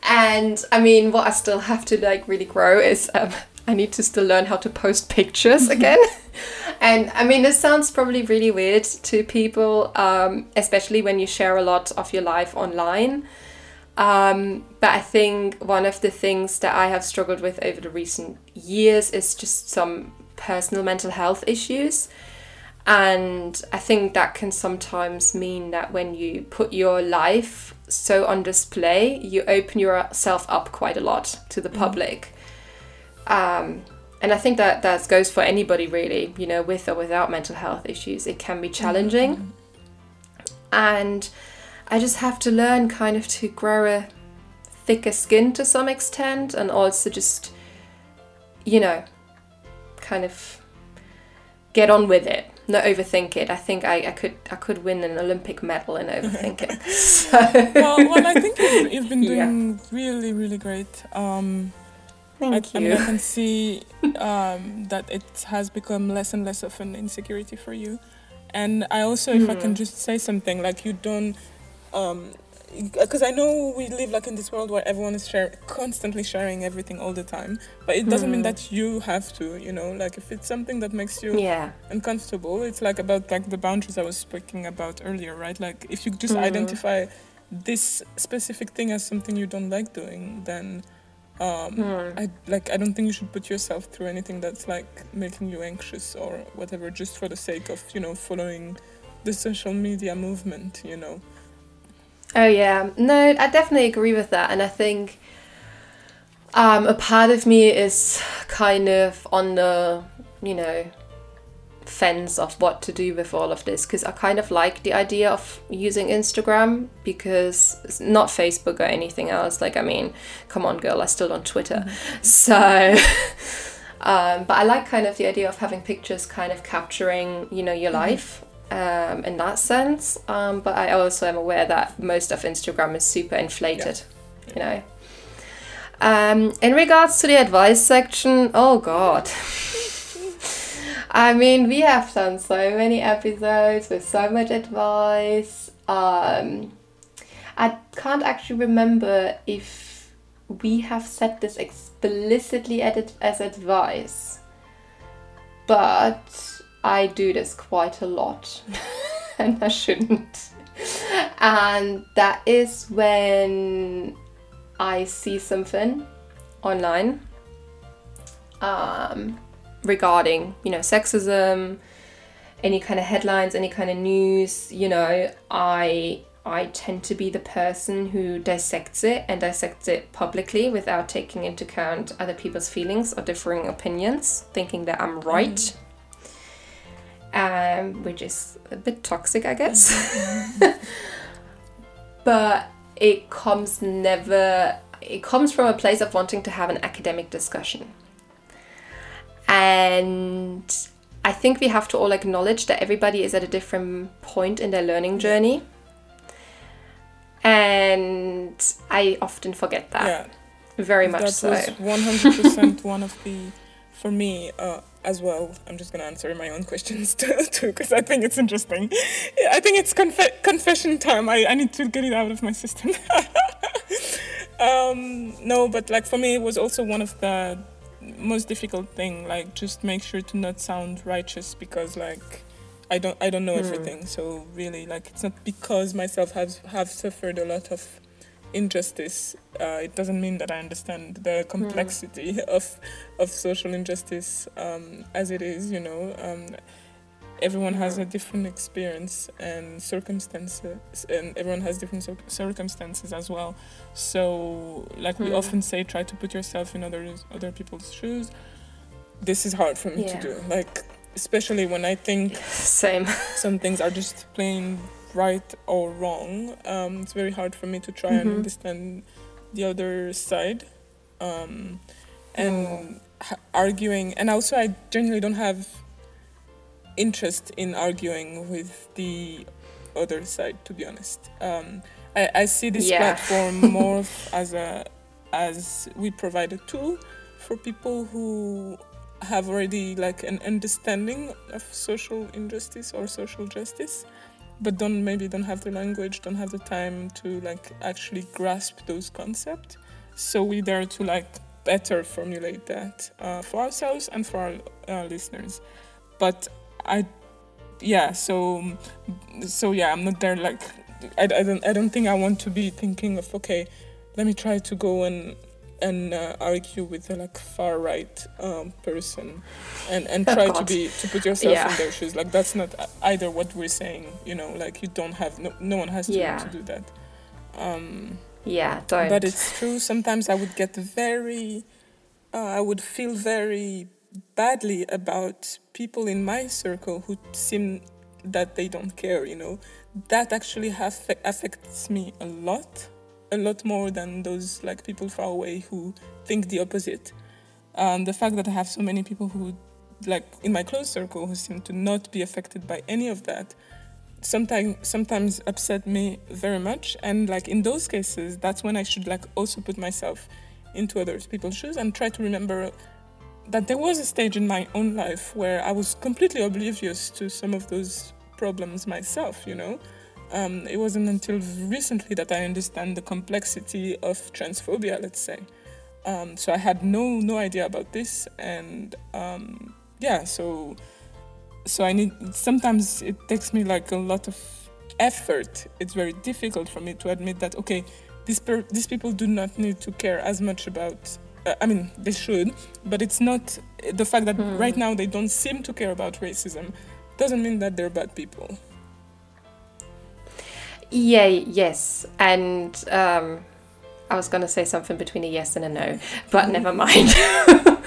And I mean, what I still have to like really grow is um, I need to still learn how to post pictures again. and I mean, this sounds probably really weird to people, um, especially when you share a lot of your life online. Um, but I think one of the things that I have struggled with over the recent years is just some personal mental health issues. And I think that can sometimes mean that when you put your life so on display, you open yourself up quite a lot to the mm. public. Um, and I think that that goes for anybody really, you know, with or without mental health issues. It can be challenging. Mm-hmm. And I just have to learn kind of to grow a thicker skin to some extent and also just, you know, kind of get on with it not overthink it. I think I, I could I could win an Olympic medal in overthinking. so. well, well, I think you've, you've been doing yeah. really really great. Um, Thank I, you. I, mean, I can see um, that it has become less and less of an insecurity for you, and I also, if I can mm-hmm. just say something, like you don't. Um, because I know we live like in this world where everyone is share, constantly sharing everything all the time, but it doesn't mm. mean hmm. that you have to, you know, like if it's something that makes you yeah. uncomfortable, it's like about like the boundaries I was speaking about earlier, right? Like if you just mm. identify this specific thing as something you don't like doing, then um, mm. I like I don't think you should put yourself through anything that's like making you anxious or whatever, just for the sake of you know following the social media movement, you know. Oh yeah, no, I definitely agree with that, and I think um, a part of me is kind of on the you know fence of what to do with all of this because I kind of like the idea of using Instagram because it's not Facebook or anything else. Like, I mean, come on, girl, I still on Twitter, mm-hmm. so. Um, but I like kind of the idea of having pictures kind of capturing, you know, your mm-hmm. life um, in that sense. Um, but I also am aware that most of Instagram is super inflated, yeah. you know. Um, in regards to the advice section, oh god. I mean, we have done so many episodes with so much advice. Um, I can't actually remember if we have said this explicitly as advice, but I do this quite a lot and I shouldn't. And that is when I see something online um, regarding, you know, sexism, any kind of headlines, any kind of news, you know, I I tend to be the person who dissects it and dissects it publicly without taking into account other people's feelings or differing opinions, thinking that I'm right. Mm um, which is a bit toxic, I guess. but it comes never, it comes from a place of wanting to have an academic discussion. And I think we have to all acknowledge that everybody is at a different point in their learning journey. And I often forget that. Yeah. Very much that so. That was 100% one of the, for me, uh, as well. I'm just gonna answer my own questions too, because I think it's interesting. Yeah, I think it's conf- confession time. I, I need to get it out of my system. um, no, but like for me, it was also one of the most difficult thing. Like just make sure to not sound righteous because like I don't I don't know mm. everything. So really, like it's not because myself have have suffered a lot of injustice. Uh, it doesn't mean that I understand the complexity mm. of of social injustice um, as it is. You know, um, everyone has a different experience and circumstances, and everyone has different cir- circumstances as well. So, like we hmm. often say, try to put yourself in other other people's shoes. This is hard for me yeah. to do. Like especially when I think same some things are just plain right or wrong. Um, it's very hard for me to try mm-hmm. and understand the other side, um, and oh. arguing. And also, I generally don't have interest in arguing with the other side. To be honest, um, I, I see this yeah. platform more as a as we provide a tool for people who have already like an understanding of social injustice or social justice but don't maybe don't have the language don't have the time to like actually grasp those concepts. So we there to like better formulate that uh, for ourselves and for our listeners. But i yeah so so yeah i'm not there like I, I don't i don't think i want to be thinking of okay let me try to go and and uh, argue with a like far right um, person and and oh, try to be to put yourself yeah. in their shoes like that's not either what we're saying you know like you don't have no, no one has to, yeah. to do that um, yeah don't. but it's true sometimes i would get very uh, i would feel very badly about people in my circle who seem that they don't care you know that actually have, affects me a lot a lot more than those like people far away who think the opposite. Um, the fact that I have so many people who, like in my close circle, who seem to not be affected by any of that, sometimes sometimes upset me very much. And like in those cases, that's when I should like also put myself into other people's shoes and try to remember that there was a stage in my own life where I was completely oblivious to some of those problems myself. You know um, it wasn't until recently that I understand the complexity of transphobia, let's say. Um, so I had no no idea about this, and um, yeah, so so I need. Sometimes it takes me like a lot of effort. It's very difficult for me to admit that okay, these per- these people do not need to care as much about. Uh, I mean, they should, but it's not the fact that mm. right now they don't seem to care about racism doesn't mean that they're bad people. Yeah, yes. And um, I was going to say something between a yes and a no, but mm-hmm. never mind.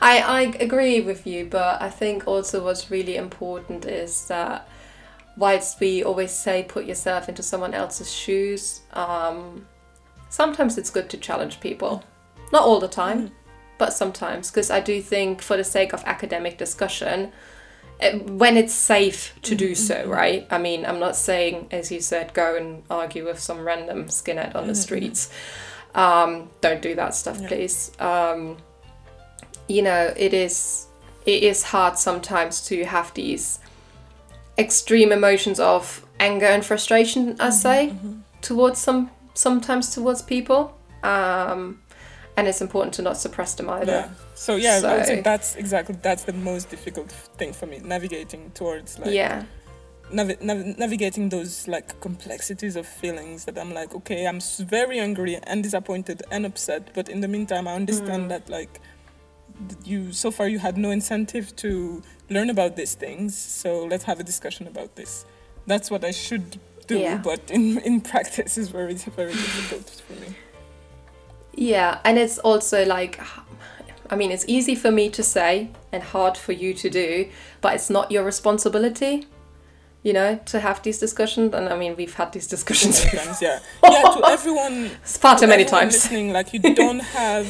I, I agree with you, but I think also what's really important is that whilst we always say put yourself into someone else's shoes, um, sometimes it's good to challenge people. Not all the time, mm. but sometimes, because I do think for the sake of academic discussion, when it's safe to do so, mm-hmm. right? I mean, I'm not saying, as you said, go and argue with some random skinhead on the mm-hmm. streets. Um, don't do that stuff, please. Um, you know, it is it is hard sometimes to have these extreme emotions of anger and frustration, I mm-hmm, say, mm-hmm. towards some sometimes towards people. Um, and it's important to not suppress them either. Yeah. So yeah, so, I would say that's exactly that's the most difficult thing for me, navigating towards like yeah. Nav- nav- navigating those like complexities of feelings that I'm like, okay, I'm very angry and disappointed and upset, but in the meantime, I understand mm. that like you so far you had no incentive to learn about these things, so let's have a discussion about this. That's what I should do, yeah. but in in practice is very very difficult for me. Yeah, and it's also like, I mean, it's easy for me to say and hard for you to do, but it's not your responsibility, you know, to have these discussions. And I mean, we've had these discussions. Times, yeah, yeah. To everyone, far too many times. Listening, like you don't have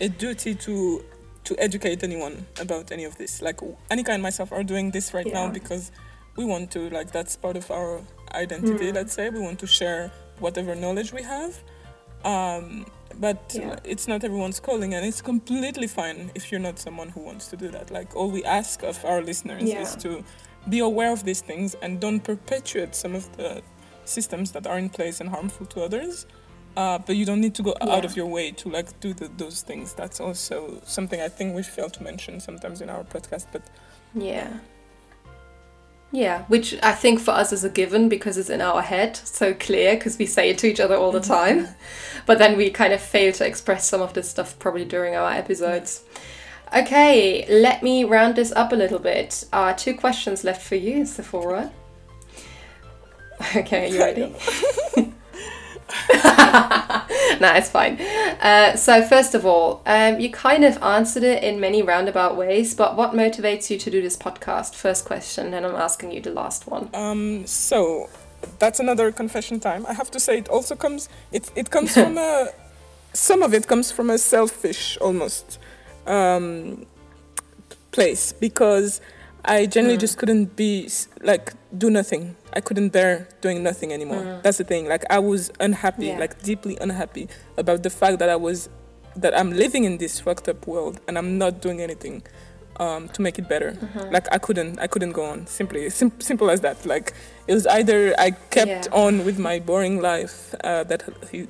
a duty to to educate anyone about any of this. Like Annika and myself are doing this right yeah. now because we want to. Like that's part of our identity. Mm. Let's say we want to share whatever knowledge we have. Um, but Yeah. it's not everyone's calling, and it's completely fine if you're not someone who wants to do that. Like all we ask of our listeners Yeah. is to be aware of these things and don't perpetuate some of the systems that are in place and harmful to others. Uh, but you don't need to go out of your way to like do the, those things. That's also something I think we fail to mention sometimes in our podcast. But Yeah. Yeah, which I think for us is a given because it's in our head, so clear because we say it to each other all the time. But then we kind of fail to express some of this stuff probably during our episodes. Okay, let me round this up a little bit. Uh, two questions left for you, Sephora. Okay, are you ready? no, it's fine. Uh, so, first of all, um, you kind of answered it in many roundabout ways, but what motivates you to do this podcast? First question, and I'm asking you the last one. Um, so that's another confession time. I have to say it also comes it it comes from a some of it comes from a selfish almost um, place because I generally just couldn't be like do nothing. I couldn't bear doing nothing anymore. That's the thing. Like I was unhappy, Yeah. like deeply unhappy about the fact that I was that I'm living in this fucked up world and I'm not doing anything um, to make it better. Like I couldn't, I couldn't go on. Simply, sim- simple as that. Like it was either I kept Yeah. on with my boring life uh, that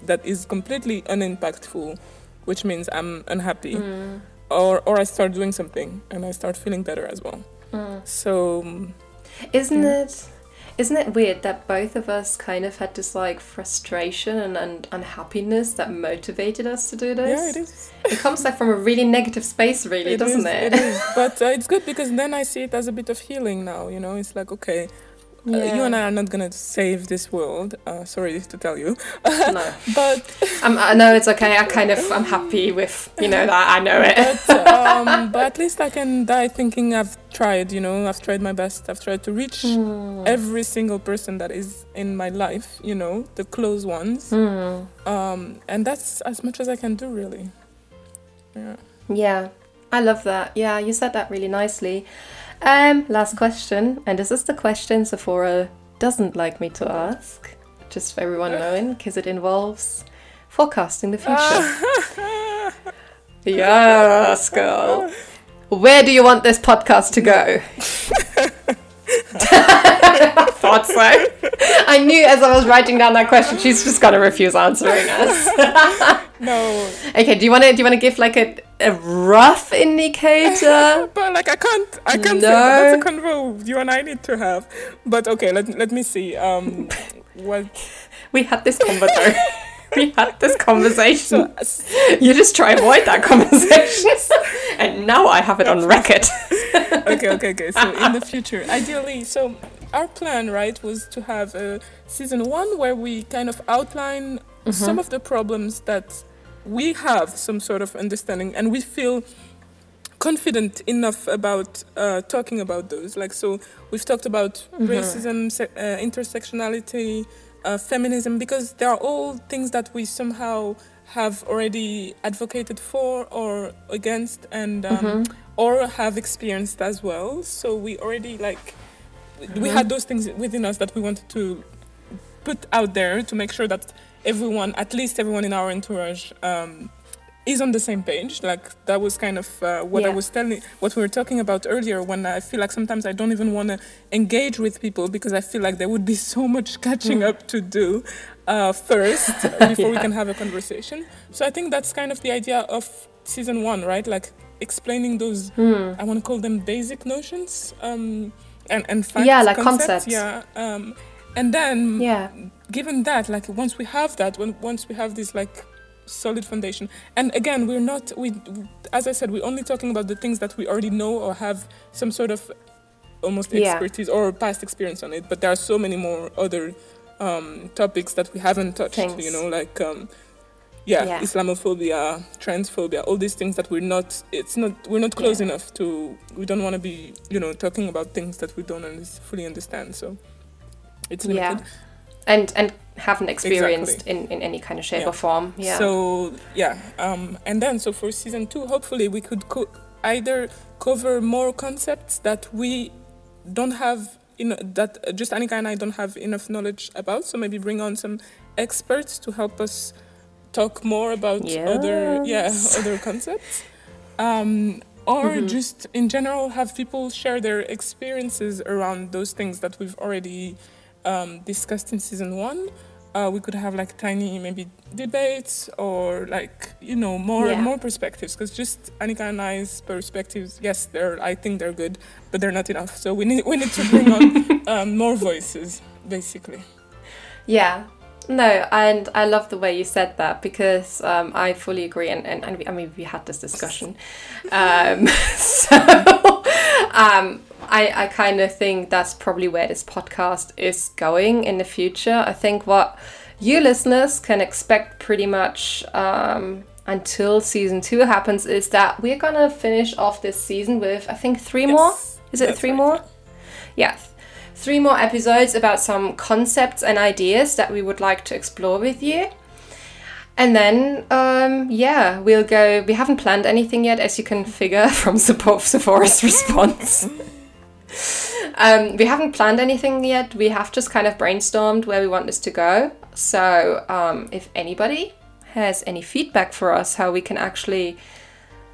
that is completely unimpactful, which means I'm unhappy, or or I start doing something and I start feeling better as well. So um, Isn't it? Isn't it weird that both of us kind of had this like frustration and, and unhappiness that motivated us to do this? yeah, it is. It comes like from a really negative space, really, doesn't is, it? It is. But uh, it's good because then I see it as a bit of healing now. You know, it's like okay, uh, you and I are not gonna save this world. Uh, sorry to tell you, no, but I'm, I know it's okay. I kind of I'm happy with you know that I know it. but, um, but at least I can die thinking I've tried. You know, I've tried my best. I've tried to reach Hmm. every single person that is in my life. You know, the close ones. Hmm. Um, and that's as much as I can do, really. Yeah. Yeah, I love that. Yeah, you said that really nicely. Um, last question, and this is the question Sephora doesn't like me to ask, just for everyone knowing, because it involves forecasting the future. yes, girl. Where do you want this podcast to go? I thought so. I knew as I was writing down that question, she's just gonna refuse answering us. No, Okay, do you want to do you want to give like a, a rough indicator? but like I can't, I can't. No. Say, that's a convo you and I need to have. But okay, let let me see. Um, what? we had this conversation. we had this conversation. So, You just try avoid that conversation, and now I have it on record. okay, okay, okay. So in the future, ideally, so our plan, right, was to have a season one where we kind of outline some of the problems that we have some sort of understanding, and we feel confident enough about uh, talking about those. Like, so we've talked about racism, se- uh, intersectionality, uh, feminism, because they are all things that we somehow have already advocated for or against, and um, or have experienced as well. So we already like we had those things within us that we wanted to put out there to make sure that everyone, at least everyone in our entourage, um, is on the same page. Like that was kind of uh, what I was telling, what we were talking about earlier. When I feel like sometimes I don't even want to engage with people because I feel like there would be so much catching up to do uh, first before we can have a conversation. So I think that's kind of the idea of season one, right? Like explaining those. Hmm. I want to call them basic notions. Um, and and facts, Yeah, like concepts. Yeah. Um, and then Yeah. given that like once we have that when once we have this like solid foundation and again we're not we as i said we're only talking about the things that we already know or have some sort of almost Yeah. expertise or past experience on it but there are so many more other um, topics that we haven't touched you know like um, yeah, Yeah. islamophobia transphobia all these things that we're not it's not we're not close Yeah. enough to we don't want to be you know talking about things that we don't fully understand so it's limited Yeah. And and haven't experienced in, in any kind of shape Yeah. or form. Yeah. So yeah, um, and then so for season two, hopefully we could co- either cover more concepts that we don't have in that just Annika and I don't have enough knowledge about. So maybe bring on some experts to help us talk more about other yeah other concepts um, or just in general have people share their experiences around those things that we've already um, discussed in season one uh, we could have like tiny maybe debates or like you know more Yeah. more perspectives because just Annika and I's perspectives yes they're I think they're good but they're not enough so we need we need to bring on um, more voices basically Yeah. No, and I love the way you said that because um, I fully agree, and, and, and we, I mean we had this discussion, um, so um, I I kind of think that's probably where this podcast is going in the future. I think what you listeners can expect pretty much um, until season two happens is that we're gonna finish off this season with I think three more. Is it three right, more? Yeah. Three more episodes about some concepts and ideas that we would like to explore with you. And then, um, yeah, we'll go. We haven't planned anything yet, as you can figure from Support Sephora's response. Um, we haven't planned anything yet. We have just kind of brainstormed where we want this to go. So, um, if anybody has any feedback for us, how we can actually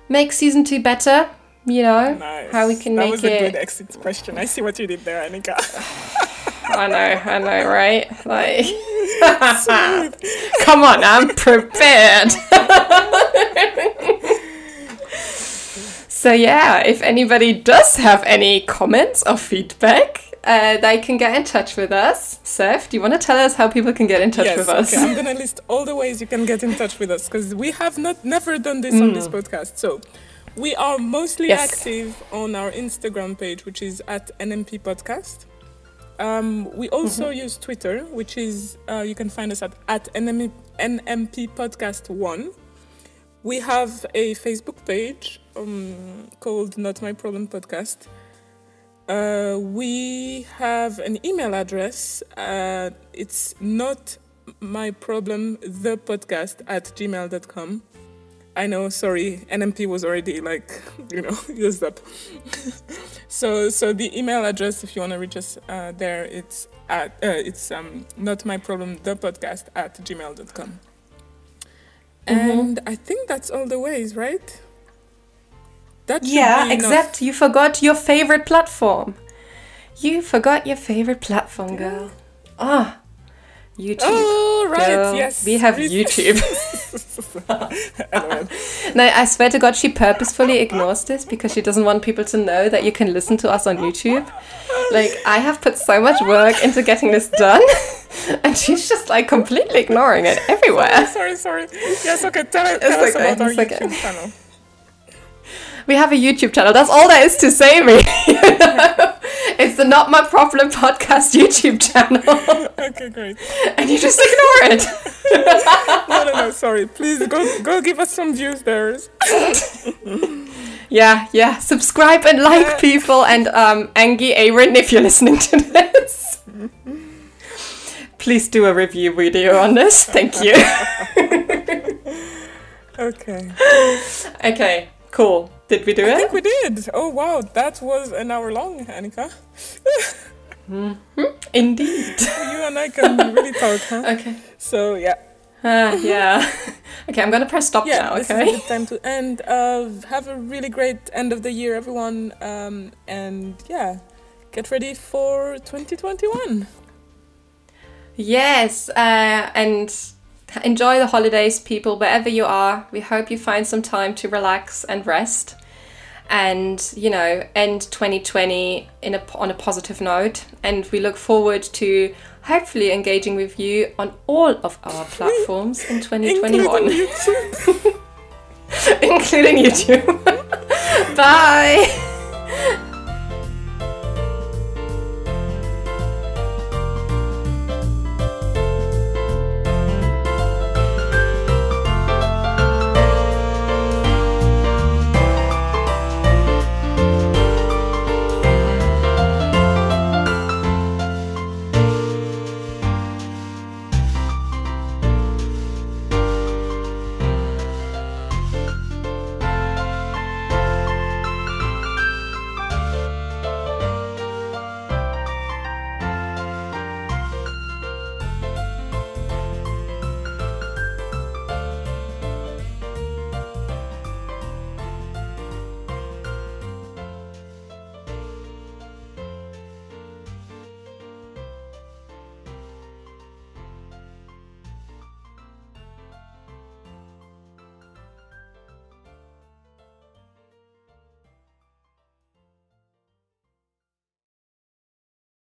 make season two better, you know, Nice. how we can that make was a good exit question. I see what you did there, Annika. I know, I know, right? Like, come on, I'm prepared. so, yeah, if anybody does have any comments or feedback, uh, they can get in touch with us. Seth, do you want to tell us how people can get in touch yes, with us? okay. I'm gonna list all the ways you can get in touch with us because we have not never done this on this podcast. So we are mostly Mm. Yes. active on our Instagram page, which is at NMP Podcast. Um, we also Mm-hmm. use Twitter, which is uh, you can find us at at NMP, NMP Podcast One. We have a Facebook page um, called Not My Problem Podcast. Uh, we have an email address. Uh, it's not my problem, the podcast at gmail.com. I know, sorry, NMP was already like, you know, used up. so, so the email address, if you want to reach us uh, there, it's at, uh, it's um, not my problem, the podcast at gmail.com. And I think that's all the ways, right? That yeah, except you forgot your favorite platform. You forgot your favorite platform, girl. Ah, YouTube. Oh, right, Girl, yes. We have YouTube. No, I swear to God, she purposefully ignores this because she doesn't want people to know that you can listen to us on YouTube. Like, I have put so much work into getting this done, and she's just like completely ignoring it everywhere. sorry, sorry. Yes, okay, tell, tell us okay, about our it's okay. YouTube channel. We have a YouTube channel. That's all there is to say, me. You know? It's the Not My Problem podcast YouTube channel, Okay, great. and you just ignore it. No, no, no, sorry. Please go go give us some views there. Yeah, yeah. Subscribe and like people, and um, Angie Aaron, if you're listening to this. Please do a review video on this. Thank you. Okay. Okay, cool. Did we do I it? I think we did. Oh, wow. That was an hour long, Annika. Indeed. You and I can really talk, huh? Okay. So, yeah. Ah, yeah. Okay, I'm gonna press stop Yeah, now, this is okay? time to end. Uh, have a really great end of the year, everyone. Um, and, yeah, get ready for 2021. Yes, uh, and enjoy the holidays, people, wherever you are. We hope you find some time to relax and rest. And, you know, end 2020 in a, on a positive note. And we look forward to hopefully engaging with you on all of our platforms in 2021, Including YouTube. including YouTube. Bye.